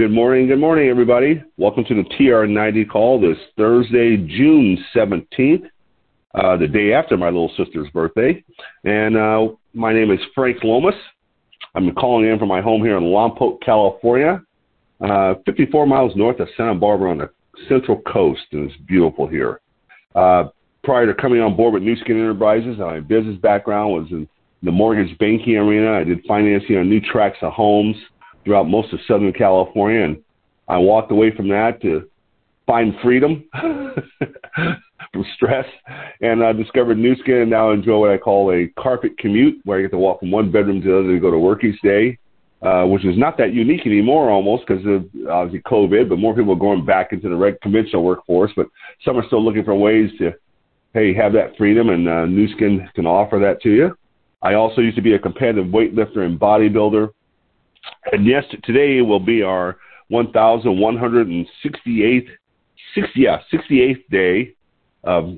Good morning, good morning, everybody. Welcome to the TR90 call this Thursday, June 17th, uh, the day after my little sister's birthday. And uh, my name is Frank Lomas. I'm calling in from my home here in Lompoc, California, uh, 54 miles north of Santa Barbara on the central coast, and it's beautiful here. Uh, prior to coming on board with Nu Skin Enterprises, my business background was in the mortgage banking arena. I did financing on new tracts of homes throughout most of Southern California, and I walked away from that to find freedom from stress, and I discovered Nu Skin, and now enjoy what I call a carpet commute, where I get to walk from one bedroom to the other to go to work each day. Uh, which is not that unique anymore almost because of obviously COVID, but more people are going back into the red conventional workforce, but some are still looking for ways to, hey, have that freedom and uh, Nu Skin can offer that to you. I also used to be a competitive weightlifter and bodybuilder. And yes, today will be our 1,168th, 60, yeah, 68th day of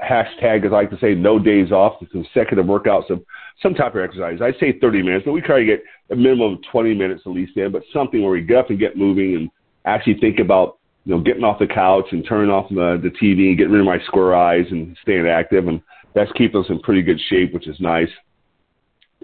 hashtag, as I like to say, no days off, the consecutive workouts of some type of exercise. I say 30 minutes, but we try to get a minimum of 20 minutes at least in, but something where we get up and get moving and actually think about, you know, getting off the couch and turning off the, the TV and getting rid of my square eyes and staying active. And that's keeping us in pretty good shape, which is nice.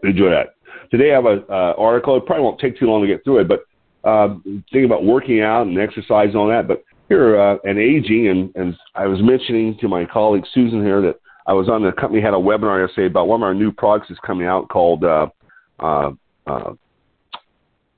Enjoy that. Today I have an article. It probably won't take too long to get through it, but uh, thinking about working out and exercise and all that. But here, uh, and aging, and, and I was mentioning to my colleague Susan here that I was on the company had a webinar yesterday about one of our new products is coming out called uh, uh, uh,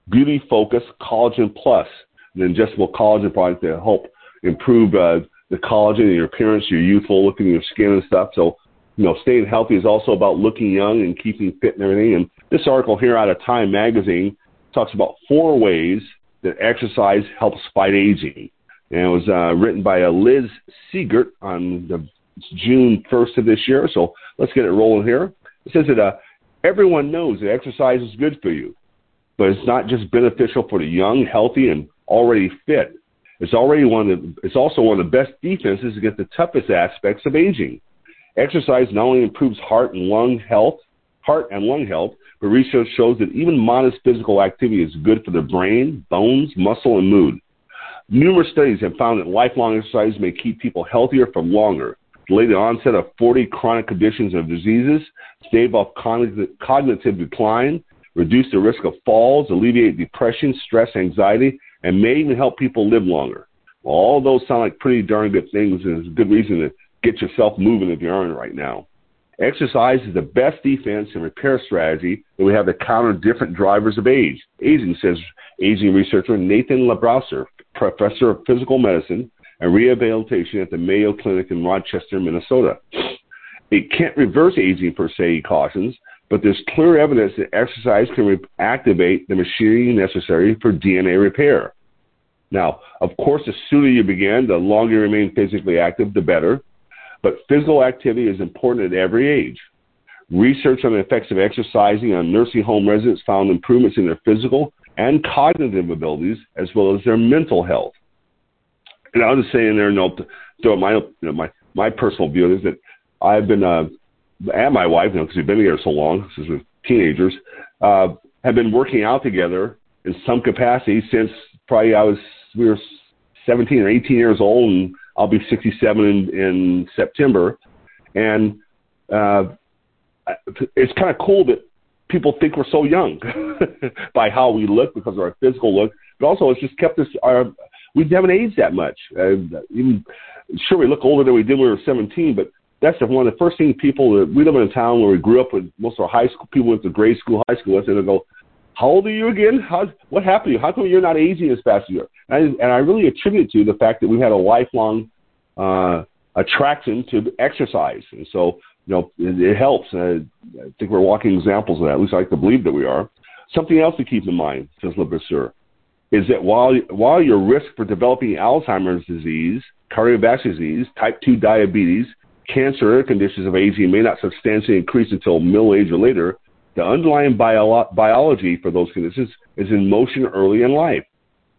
Beauty Focus Collagen Plus, an ingestible collagen product to help improve uh, the collagen in your appearance, your youthful look in your skin and stuff. So, you know, staying healthy is also about looking young and keeping fit and everything. And this article here out of Time Magazine talks about four ways that exercise helps fight aging. And it was uh, written by uh, Liz Seegert on the June 1st of this year. So let's get it rolling here. It says that uh, everyone knows that exercise is good for you, but it's not just beneficial for the young, healthy, and already fit. It's already one of the, it's also one of the best defenses against the toughest aspects of aging. Exercise not only improves heart and lung health, heart and lung health, but research shows that even modest physical activity is good for the brain, bones, muscle, and mood. Numerous studies have found that lifelong exercise may keep people healthier for longer, delay the onset of 40 chronic conditions and diseases, stave off cognitive decline, reduce the risk of falls, alleviate depression, stress, anxiety, and may even help people live longer. Well, all those sound like pretty darn good things, and it's a good reason to get yourself moving if you aren't right now. Exercise is the best defense and repair strategy that we have to counter different drivers of age. Aging, says aging researcher Nathan LeBrasseur, professor of physical medicine and rehabilitation at the Mayo Clinic in Rochester, Minnesota. It can't reverse aging per se, he cautions, but there's clear evidence that exercise can re- activate the machinery necessary for DNA repair. Now, of course, the sooner you begin, the longer you remain physically active, the better. But physical activity is important at every age. Research on the effects of exercising on nursing home residents found improvements in their physical and cognitive abilities as well as their mental health. And I'll just say in there, no, throw my, you know, my, my personal view is that I've been, uh, and my wife, you know, because we've been together so long, since we're teenagers, uh, have been working out together in some capacity since probably I was, we were 17 or 18 years old and I'll be 67 in, in September. And, uh, it's kind of cool that people think we're so young by how we look because of our physical look, but also it's just kept us our we haven't aged that much. Uh, even sure we look older than we did when we were 17, but that's one of the first things people we live in a town where we grew up with most of our high school people went to grade school, high school and they go, "How old are you again? How what happened to you? How come you're not aging as fast as you are?" And I, and I really attribute it to the fact that we had a lifelong uh, attraction to exercise, and so you know, it, it helps. Uh, I think we're walking examples of that. At least I like to believe that we are. Something else to keep in mind, says Lebrasseur, is that while while your risk for developing Alzheimer's disease, cardiovascular disease, type 2 diabetes, cancer, or conditions of aging may not substantially increase until middle age or later, the underlying bio- biology for those conditions is in motion early in life.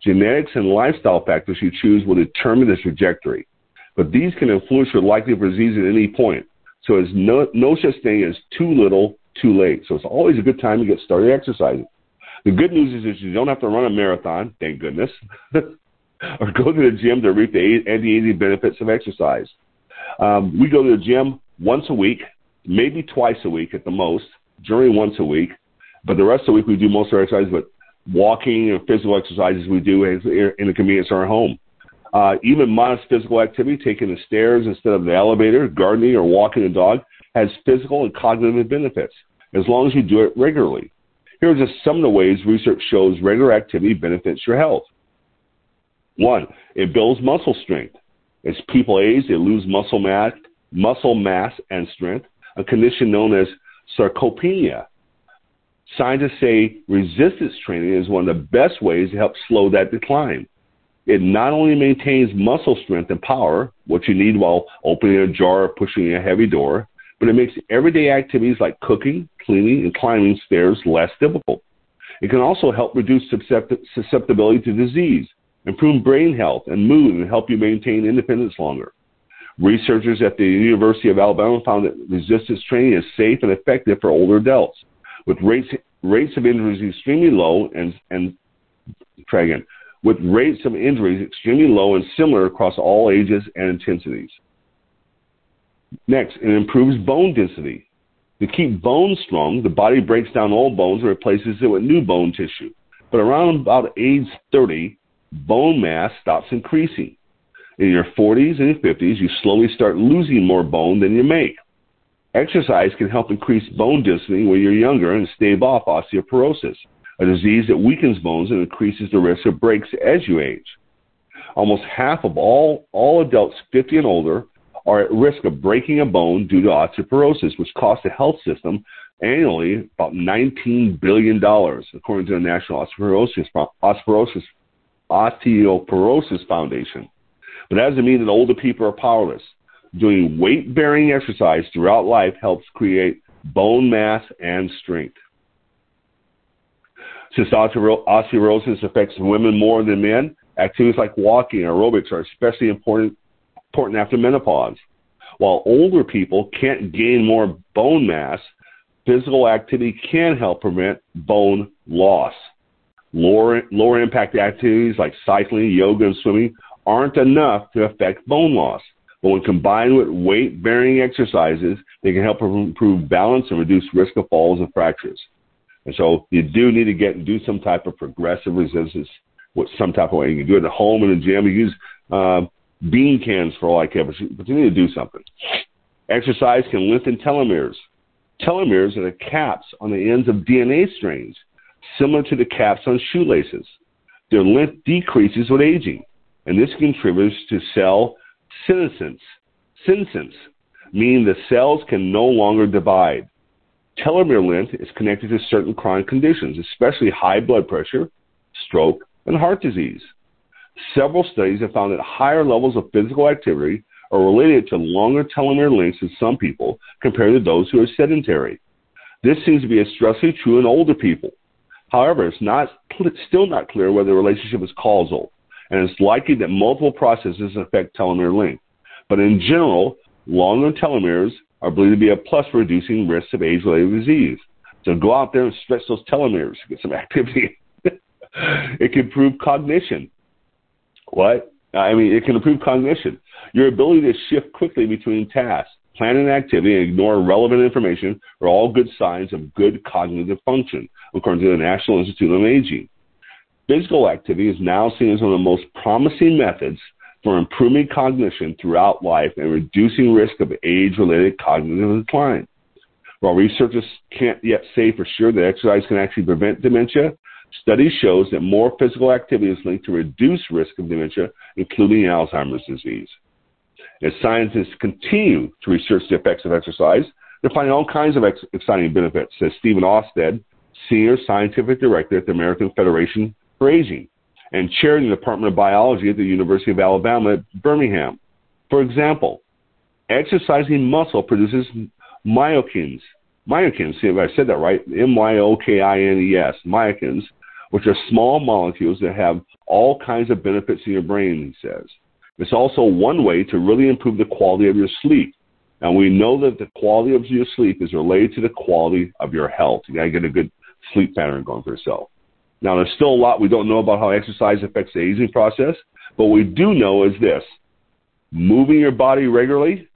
Genetics and lifestyle factors you choose will determine the trajectory, but these can influence your likelihood of disease at any point. So there's no, no such thing as too little, too late. So it's always a good time to get started exercising. The good news is that you don't have to run a marathon, thank goodness, or go to the gym to reap the anti-aging benefits of exercise. Um, we go to the gym once a week, maybe twice a week at the most, during once a week. But the rest of the week we do most of our exercise, but walking and physical exercises we do in the convenience of our home. Uh, even modest physical activity, taking the stairs instead of the elevator, gardening, or walking the dog, has physical and cognitive benefits as long as you do it regularly. Here are just some of the ways research shows regular activity benefits your health. One, it builds muscle strength. As people age, they lose muscle mass, muscle mass and strength, a condition known as sarcopenia. Scientists say resistance training is one of the best ways to help slow that decline. It not only maintains muscle strength and power, what you need while opening a jar or pushing a heavy door, but it makes everyday activities like cooking, cleaning, and climbing stairs less difficult. It can also help reduce susceptibility to disease, improve brain health and mood, and help you maintain independence longer. Researchers at the University of Alabama found that resistance training is safe and effective for older adults, with rates rates of injuries extremely low and and try again, with rates of injuries extremely low and similar across all ages and intensities. Next, it improves bone density. To keep bones strong, the body breaks down old bones and replaces it with new bone tissue. But around about age 30, bone mass stops increasing. In your 40s and 50s, you slowly start losing more bone than you make. Exercise can help increase bone density when you're younger and stave off osteoporosis, a disease that weakens bones and increases the risk of breaks as you age. Almost half of all, all adults 50 and older are at risk of breaking a bone due to osteoporosis, which costs the health system annually about $19 billion, according to the National Osteoporosis, Osteoporosis, Osteoporosis Foundation. But that doesn't mean that older people are powerless. Doing weight bearing exercise throughout life helps create bone mass and strength. Since osteoporosis affects women more than men, activities like walking and aerobics are especially important important after menopause. While older people can't gain more bone mass, physical activity can help prevent bone loss. Lower, lower impact activities like cycling, yoga, and swimming aren't enough to affect bone loss. But when combined with weight bearing exercises, they can help improve balance and reduce risk of falls and fractures. And so you do need to get and do some type of progressive resistance with some type of way. You can do it at home in the gym. You use uh, bean cans for all I care, but you, but you need to do something. Exercise can lengthen telomeres. Telomeres are the caps on the ends of DNA strands, similar to the caps on shoelaces. Their length decreases with aging, and this contributes to cell senescence, senescence, meaning the cells can no longer divide. Telomere length is connected to certain chronic conditions, especially high blood pressure, stroke, and heart disease. Several studies have found that higher levels of physical activity are related to longer telomere lengths in some people compared to those who are sedentary. This seems to be especially true in older people. However, it's not still not clear whether the relationship is causal, and it's likely that multiple processes affect telomere length. But in general, longer telomeres are believed to be a plus for reducing risks of age-related disease. So go out there and stretch those telomeres, get some activity. it can improve cognition. What? I mean, it can improve cognition. Your ability to shift quickly between tasks, plan an activity, and ignore relevant information are all good signs of good cognitive function, according to the National Institute on Aging. Physical activity is now seen as one of the most promising methods for improving cognition throughout life and reducing risk of age-related cognitive decline. While researchers can't yet say for sure that exercise can actually prevent dementia, studies shows that more physical activity is linked to reduced risk of dementia, including Alzheimer's disease. As scientists continue to research the effects of exercise, they're finding all kinds of ex- exciting benefits, says Stephen Austad, Senior Scientific Director at the American Federation Aging and chair in the Department of Biology at the University of Alabama at Birmingham. For example, exercising muscle produces myokines. Myokines, see if I said that right, M-Y-O-K-I-N-E-S, myokines, which are small molecules that have all kinds of benefits in your brain, he says. It's also one way to really improve the quality of your sleep. And we know that the quality of your sleep is related to the quality of your health. You gotta get a good sleep pattern going for yourself. Now, there's still a lot we don't know about how exercise affects the aging process, but what we do know is this moving your body regularly,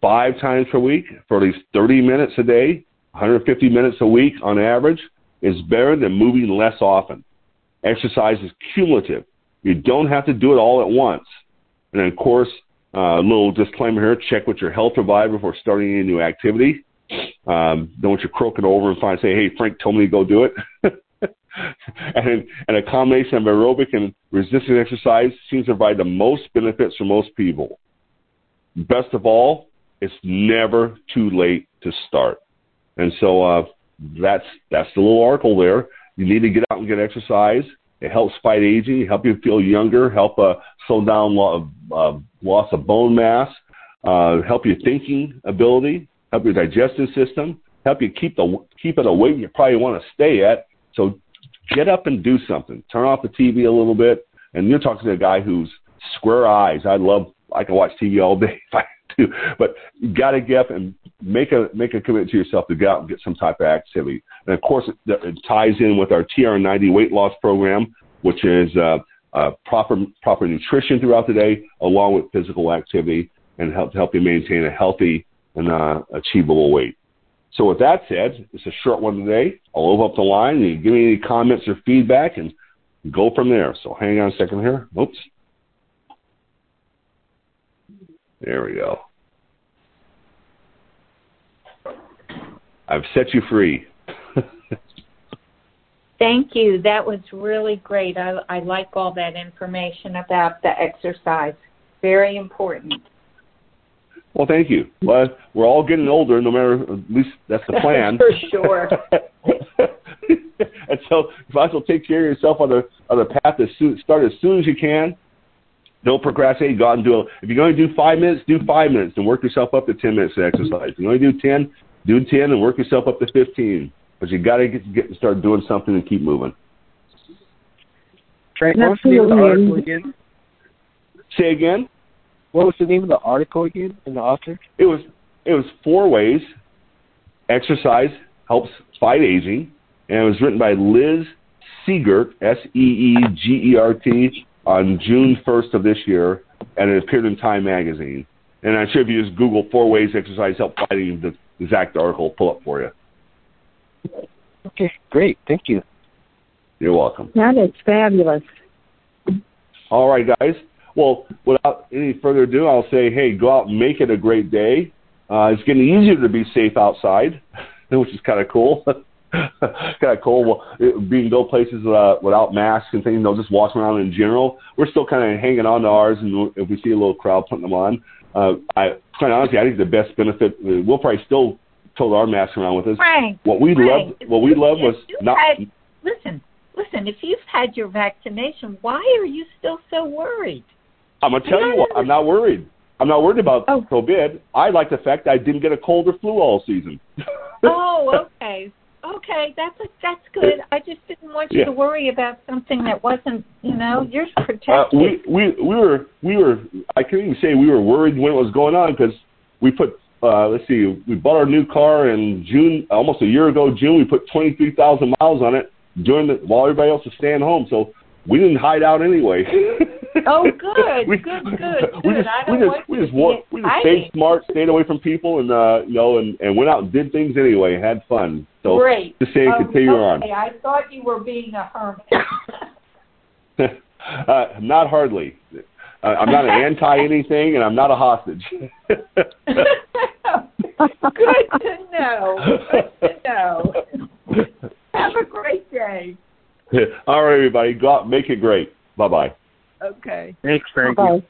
five times per week for at least 30 minutes a day, 150 minutes a week on average, is better than moving less often. Exercise is cumulative. You don't have to do it all at once. And then, of course, a uh, little disclaimer here: check with your health provider before starting any new activity. Um, don't want you croaking over and find say, "Hey, Frank told me to go do it." and, and a combination of aerobic and resistance exercise seems to provide the most benefits for most people. Best of all, it's never too late to start. And so uh, that's that's the little article there. You need to get out and get exercise. It helps fight aging, help you feel younger, help uh, slow down lo- uh, loss of bone mass, uh, help your thinking ability, help your digestive system, help you keep the keep at a weight you probably want to stay at. So get up and do something. Turn off the TV a little bit. And you're talking to a guy who's square eyes. I love. I can watch TV all day if I to, but you got to get up and make a make a commitment to yourself to get out and get some type of activity. And of course, it, it ties in with our TR90 weight loss program, which is uh, uh, proper proper nutrition throughout the day, along with physical activity, and help to help you maintain a healthy and uh, achievable weight. So with that said, it's a short one today. I'll open up the line and you give me any comments or feedback and go from there. So hang on a second here. Oops. There we go. I've set you free. Thank you. That was really great. I, I like all that information about the exercise. Very important. Well, thank you. Well, we're all getting older, no matter, at least that's the plan. For sure. and so you might as well take care of yourself on the on the path as soon, start as soon as you can don't procrastinate. Go out and do it. If you're going to do five minutes, do five minutes and work yourself up to 10 minutes of exercise. If you're going to do 10, do 10 and work yourself up to 15. But you got to get, get start doing something and keep moving. Frank, what was the name of the article again? Say again. What was the name of the article again and the author? It was it was four ways exercise helps fight aging, and it was written by Liz Seegert, S E E G E R T, on June 1st of this year, and it appeared in Time magazine. And I'm sure if you just Google four ways exercise help fighting, the exact article will pull up for you. Okay, great. Thank you. You're welcome. That is fabulous. All right, guys. Well, without any further ado, I'll say, hey, go out and make it a great day. Uh, it's getting easier to be safe outside, which is kind of cool. kind of cool. Well, being go places uh, without masks and things, they'll just walk around in general. We're still kind of hanging on to ours, and if we see a little crowd putting them on, uh, I quite honestly, I think the best benefit uh, we'll probably still tote our masks around with us. Frank, what we loved, what we loved was not. Had, listen, listen. If you've had your vaccination, why are you still so worried? I'm gonna tell you what. I'm not worried. I'm not worried about oh. COVID. I like the fact I didn't get a cold or flu all season. oh, okay. Okay, that's a, that's good. I just didn't want you yeah. to worry about something that wasn't, you know, you're protected. Uh, we we we were we were. I can't even say we were worried when it was going on because we put. Uh, let's see, we bought our new car in June, almost a year ago. June, we put twenty three thousand miles on it during the while everybody else was staying home. So we didn't hide out anyway. oh, good, we, good, good, good. We just, we just, we just, we we just stayed smart, stayed away from people, and uh, you know, and and went out and did things anyway, had fun. So Great. just saying, um, continue okay, on. I thought you were being a hermit. uh, not hardly. Uh, I'm not an anti anything, and I'm not a hostage. Good to know. Good to know. Have a great day. All right, everybody, go out, make it great. Bye bye. Okay. Thanks, Frank. Bye.